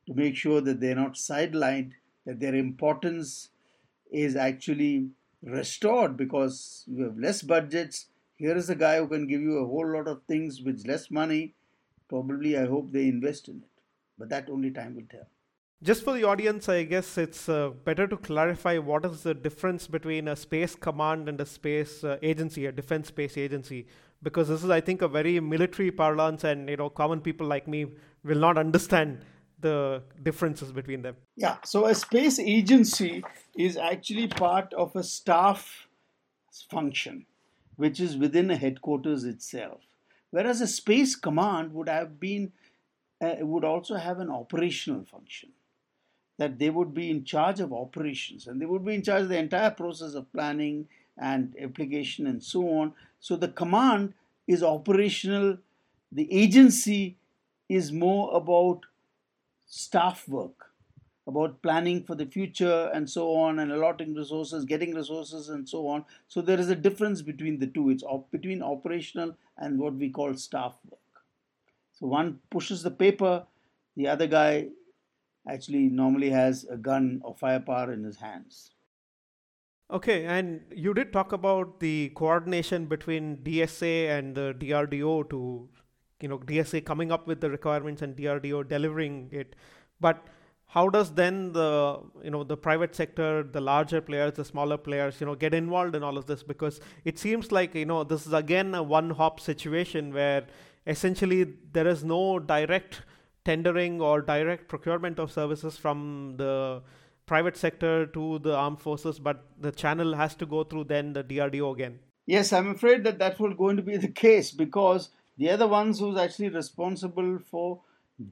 to make sure that they're not sidelined, that their importance is actually restored because you have less budgets. Here is a guy who can give you a whole lot of things with less money. Probably, I hope they invest in it. But that only time will tell. Just for the audience, I guess it's uh, better to clarify what is the difference between a space command and a space uh, agency, a defense space agency, because this is, I think, a very military parlance, and you know, common people like me will not understand the differences between them. Yeah, so a space agency is actually part of a staff function, which is within a headquarters itself, whereas a space command would have been uh, would also have an operational function that they would be in charge of operations and they would be in charge of the entire process of planning and application and so on. So the command is operational, the agency is more about staff work, about planning for the future and so on, and allotting resources, getting resources, and so on. So there is a difference between the two. It's op- between operational and what we call staff work. So one pushes the paper, the other guy actually normally has a gun or firepower in his hands. Okay, and you did talk about the coordination between DSA and the DRDO to, you know, DSA coming up with the requirements and DRDO delivering it. But how does then the you know the private sector the larger players the smaller players you know get involved in all of this because it seems like you know this is again a one hop situation where essentially there is no direct tendering or direct procurement of services from the private sector to the armed forces, but the channel has to go through then the DRDO again. Yes, I'm afraid that that will going to be the case because they are the ones who's actually responsible for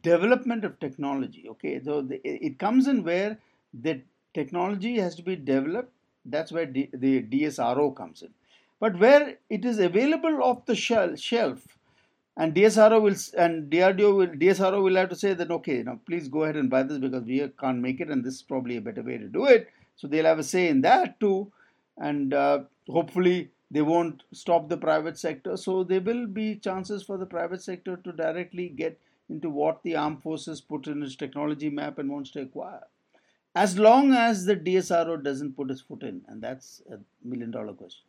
development of technology. Okay, so the, it comes in where the technology has to be developed. That's where D, the DSRO comes in. But where it is available off the shelf, and DSRO will and DRDO will DSRO will have to say that okay, now please go ahead and buy this because we can't make it, and this is probably a better way to do it. So they'll have a say in that too, and uh, hopefully they won't stop the private sector. So there will be chances for the private sector to directly get into what the armed forces put in its technology map and wants to acquire. As long as the DSRO doesn't put its foot in, and that's a million dollar question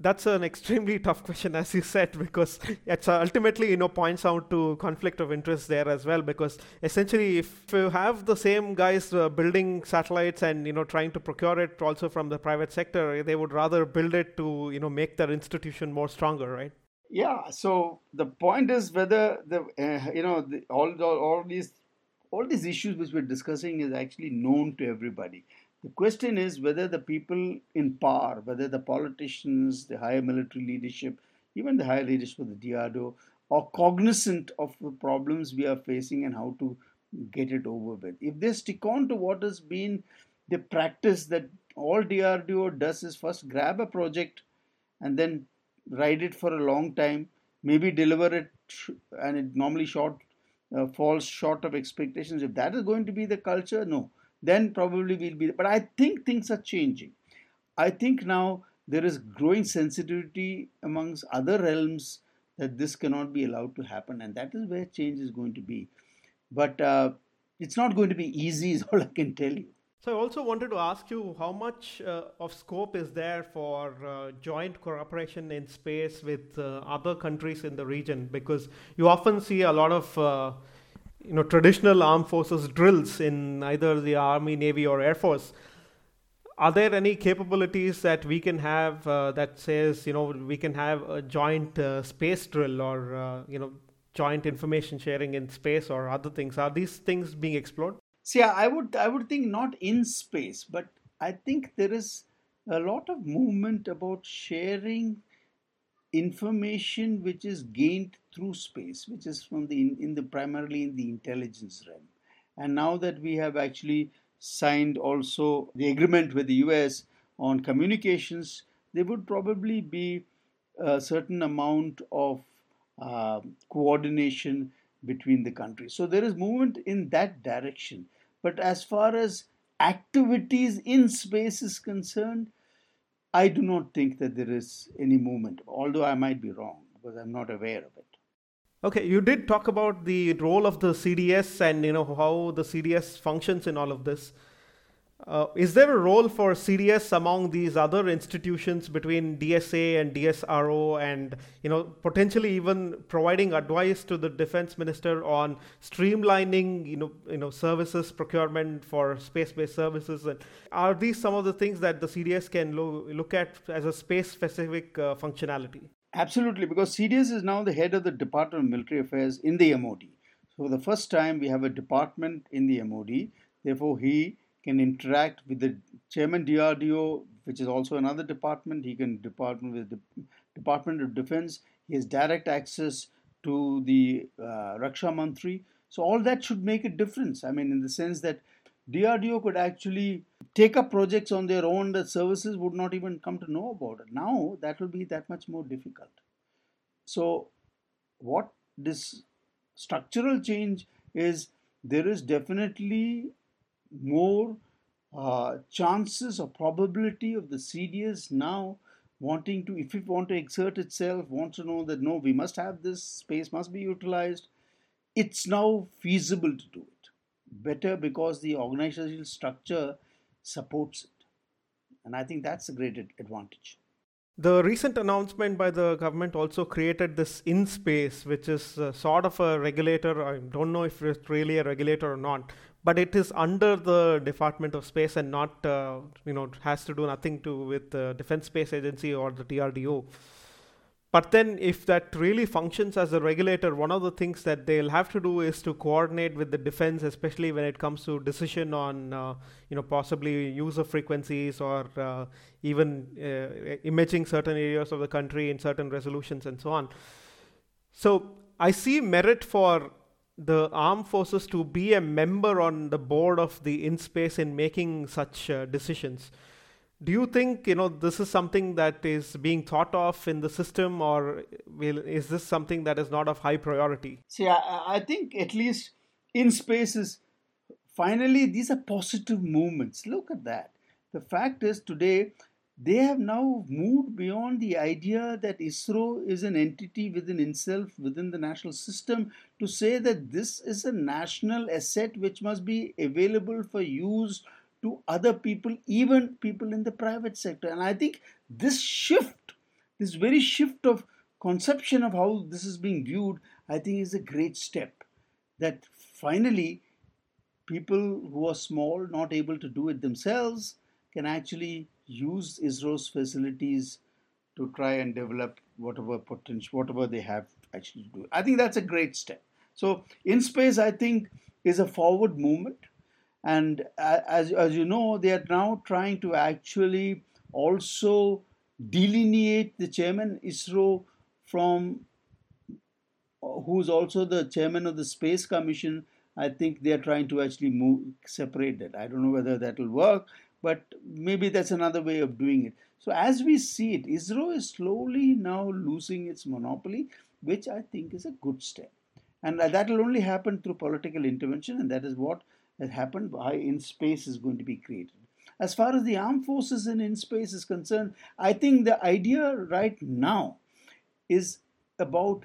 that's an extremely tough question, as you said, because it's ultimately you know points out to conflict of interest there as well. Because essentially, if you have the same guys uh, building satellites and you know trying to procure it also from the private sector, they would rather build it to you know make their institution more stronger, right? Yeah. So the point is whether the uh, you know the, all, all all these all these issues which we're discussing is actually known to everybody the question is whether the people in power, whether the politicians, the higher military leadership, even the higher leadership of the DRDO, are cognizant of the problems we are facing and how to get it over with. If they stick on to what has been the practice that all DRDO does is first grab a project and then ride it for a long time, maybe deliver it, and it normally short uh, falls short of expectations. If that is going to be the culture, no then probably we'll be. But I think things are changing. I think now there is growing sensitivity amongst other realms that this cannot be allowed to happen, and that is where change is going to be. But uh, it's not going to be easy, is all I can tell you. So I also wanted to ask you how much uh, of scope is there for uh, joint cooperation in space with uh, other countries in the region? Because you often see a lot of uh, you know traditional armed forces drills in either the army navy or air force are there any capabilities that we can have uh, that says you know we can have a joint uh, space drill or uh, you know joint information sharing in space or other things? Are these things being explored? See i would i would think not in space but i think there is a lot of movement about sharing information which is gained through space, which is from the in, in the primarily in the intelligence realm. And now that we have actually signed also the agreement with the US on communications, there would probably be a certain amount of uh, coordination between the countries. So there is movement in that direction. But as far as activities in space is concerned, I do not think that there is any movement, although I might be wrong because I'm not aware of it. Okay, you did talk about the role of the CDS and you know how the CDS functions in all of this. Uh, is there a role for CDS among these other institutions between DSA and DSRO, and you know potentially even providing advice to the defense minister on streamlining you know you know services procurement for space-based services? And are these some of the things that the CDS can lo- look at as a space-specific uh, functionality? Absolutely, because CDS is now the head of the Department of Military Affairs in the MOD. So, for the first time, we have a department in the MOD. Therefore, he can interact with the chairman DRDO, which is also another department. He can department with the Department of Defense. He has direct access to the uh, Raksha Mantri. So, all that should make a difference. I mean, in the sense that DRDO could actually take up projects on their own that services would not even come to know about. Now that will be that much more difficult. So, what this structural change is there is definitely more uh, chances or probability of the CDS now wanting to, if it want to exert itself, wants to know that no, we must have this space must be utilized. It's now feasible to do it better because the organizational structure supports it. And I think that's a great advantage. The recent announcement by the government also created this IN-SPACe, which is uh, sort of a regulator. I don't know if it's really a regulator or not, but it is under the Department of Space and not, uh, you know, has to do nothing to with the Defense Space Agency or the DRDO. But then, if that really functions as a regulator, one of the things that they'll have to do is to coordinate with the defense, especially when it comes to decision on, uh, you know, possibly user frequencies or uh, even uh, imaging certain areas of the country in certain resolutions and so on. So I see merit for the armed forces to be a member on the board of the IN-SPACe in making such uh, decisions do you think you know this is something that is being thought of in the system or will, is this something that is not of high priority? See I, I think at least in spaces finally these are positive movements. Look at that. The fact is today they have now moved beyond the idea that ISRO is an entity within itself, within the national system, to say that this is a national asset which must be available for use to other people, even people in the private sector. And I think this shift, this very shift of conception of how this is being viewed, I think is a great step. That finally, people who are small, not able to do it themselves, can actually use ISRO's facilities to try and develop whatever potential, whatever they have actually to do. I think that's a great step. So, IN-SPACe, I think, is a forward movement. And as, as you know, they are now trying to actually also delineate the chairman ISRO from uh, who's also the chairman of the Space Commission. I think they are trying to actually move separate that. I don't know whether that will work, but maybe that's another way of doing it. So as we see it, ISRO is slowly now losing its monopoly, which I think is a good step. And that will only happen through political intervention, and that is what that happened by IN-SPACe is going to be created. As far as the armed forces in IN-SPACe is concerned, I think the idea right now is about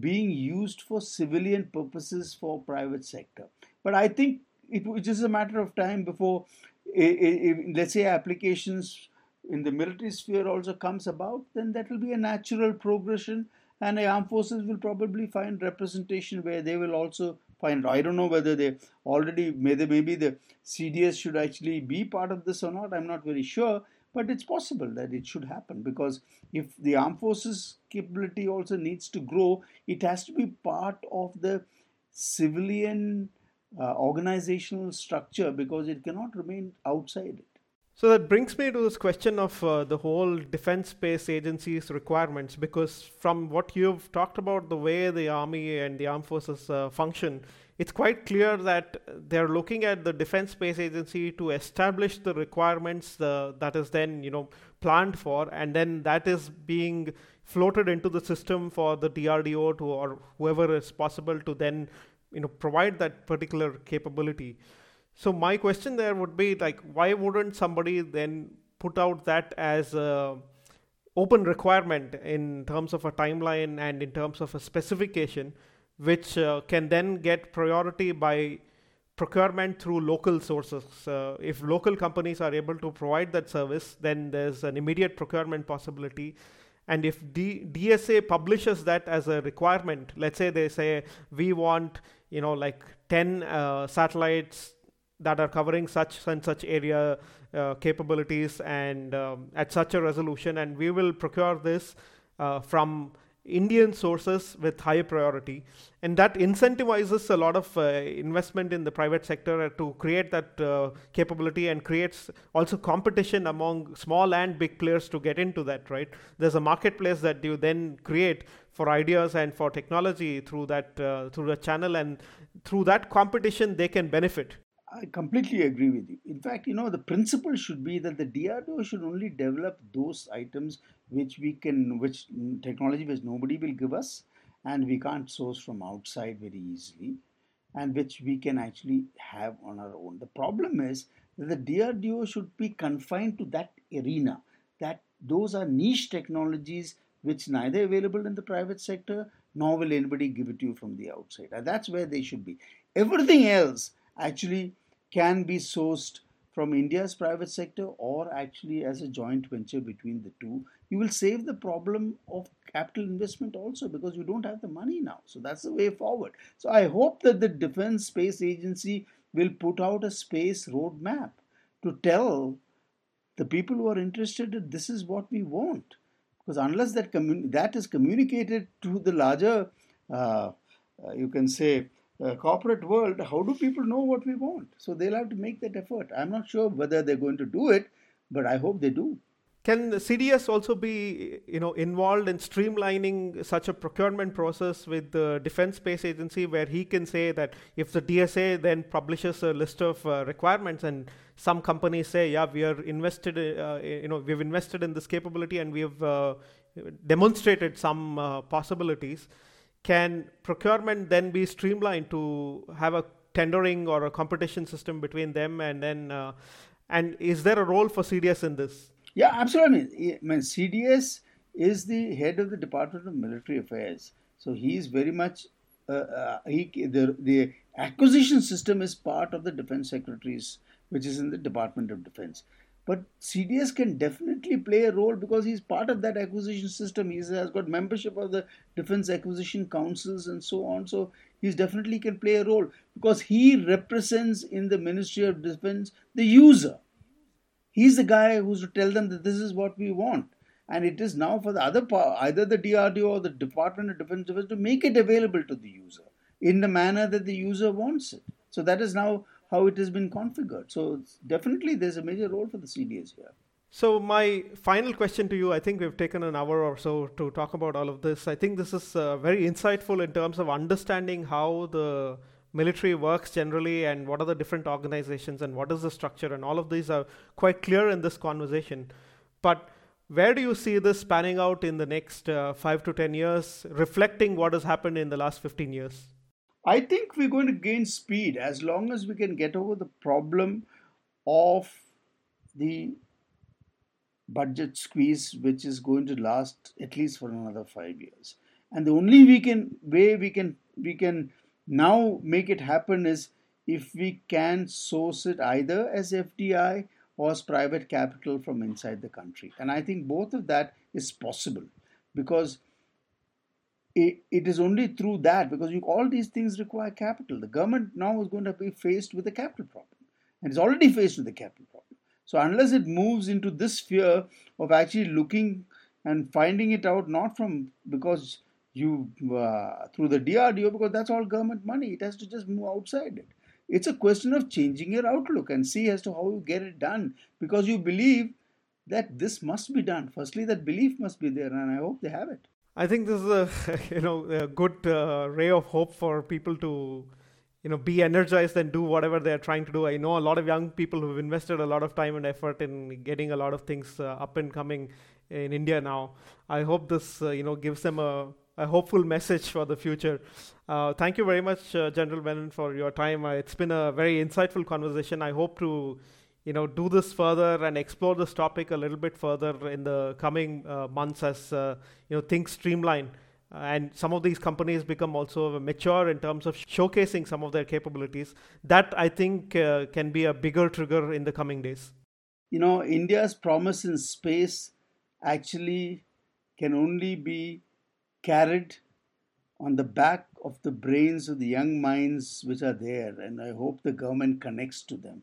being used for civilian purposes for private sector. But I think it, it is a matter of time before, let's say, applications in the military sphere also comes about, then that will be a natural progression and the armed forces will probably find representation where they will also I don't know whether they already maybe maybe the CDS should actually be part of this or not. I'm not very sure, but it's possible that it should happen because if the armed forces capability also needs to grow, it has to be part of the civilian uh, organizational structure because it cannot remain outside. So that brings me to this question of uh, the whole defense space agency's requirements, because from what you've talked about, the way the army and the armed forces uh, function, it's quite clear that they're looking at the defense space agency to establish the requirements uh, that is then you know planned for, and then that is being floated into the system for the DRDO to or whoever is possible to then you know provide that particular capability. So my question there would be like, why wouldn't somebody then put out that as a open requirement in terms of a timeline and in terms of a specification, which uh, can then get priority by procurement through local sources. Uh, if local companies are able to provide that service, then there's an immediate procurement possibility. And if D- DSA publishes that as a requirement, let's say they say we want, you know, like 10 uh, satellites that are covering such and such area uh, capabilities and um, at such a resolution, and we will procure this uh, from Indian sources with high priority, and that incentivizes a lot of uh, investment in the private sector to create that uh, capability and creates also competition among small and big players to get into that. Right? There's a marketplace that you then create for ideas and for technology through that uh, through the channel, and through that competition they can benefit. I completely agree with you. In fact, you know, the principle should be that the DRDO should only develop those items which we can, which technology which nobody will give us and we can't source from outside very easily and which we can actually have on our own. The problem is that the DRDO should be confined to that arena, that those are niche technologies which neither available in the private sector nor will anybody give it to you from the outside. And that's where they should be. Everything else actually can be sourced from India's private sector or actually as a joint venture between the two. You will save the problem of capital investment also because you don't have the money now. So that's the way forward. So I hope that the Defense Space Agency will put out a space roadmap to tell the people who are interested that this is what we want. Because unless that commun- that is communicated to the larger, uh, uh, you can say, uh, corporate world, how do people know what we want? So they'll have to make that effort. I'm not sure whether they're going to do it, but I hope they do. Can CDS also be, you know, involved in streamlining such a procurement process with the Defense Space Agency, where he can say that if the DSA then publishes a list of uh, requirements, and some companies say, yeah, we are invested, uh, you know, we've invested in this capability and we have uh, demonstrated some uh, possibilities can procurement then be streamlined to have a tendering or a competition system between them and then uh, and is there a role for cds in this? Yeah absolutely. I mean, cds is the head of the department of military affairs. So he is very much uh, uh, he, the, the acquisition system is part of the defense secretaries which is in the department of defense but CDS can definitely play a role because he's part of that acquisition system. He has got membership of the defense acquisition councils and so on. So he definitely can play a role because he represents in the Ministry of Defense the user. He's the guy who's to tell them that this is what we want. And it is now for the other part, either the DRDO or the Department of Defense to make it available to the user in the manner that the user wants it. So that is now how it has been configured. So definitely there's a major role for the CDS here. So my final question to you, I think we've taken an hour or so to talk about all of this. I think this is uh, very insightful in terms of understanding how the military works generally and what are the different organizations and what is the structure and all of these are quite clear in this conversation. But where do you see this panning out in the next uh, 5 to 10 years reflecting what has happened in the last 15 years? I think we're going to gain speed as long as we can get over the problem of the budget squeeze, which is going to last at least for another five years. And the only we can way we can we can now make it happen is if we can source it either as FDI or as private capital from inside the country. And I think both of that is possible because it, it is only through that because you, all these things require capital. The government now is going to be faced with a capital problem, and it's already faced with a capital problem. So unless it moves into this sphere of actually looking and finding it out, not from because you uh, through the DRDO because that's all government money. It has to just move outside it. It's a question of changing your outlook and see as to how you get it done because you believe that this must be done. Firstly, that belief must be there, and I hope they have it. I think this is a you know a good uh, ray of hope for people to you know be energized and do whatever they are trying to do. I know a lot of young people who've invested a lot of time and effort in getting a lot of things uh, up and coming in India now. I hope this uh, you know gives them a, a hopeful message for the future. Uh, thank you very much, uh, General Menon, for your time. Uh, it's been a very insightful conversation. I hope to you know do this further and explore this topic a little bit further in the coming uh, months as uh, you know things streamline and some of these companies become also mature in terms of showcasing some of their capabilities, that I think uh, can be a bigger trigger in the coming days. You know, India's promise in space actually can only be carried on the back of the brains of the young minds which are there, and I hope the government connects to them.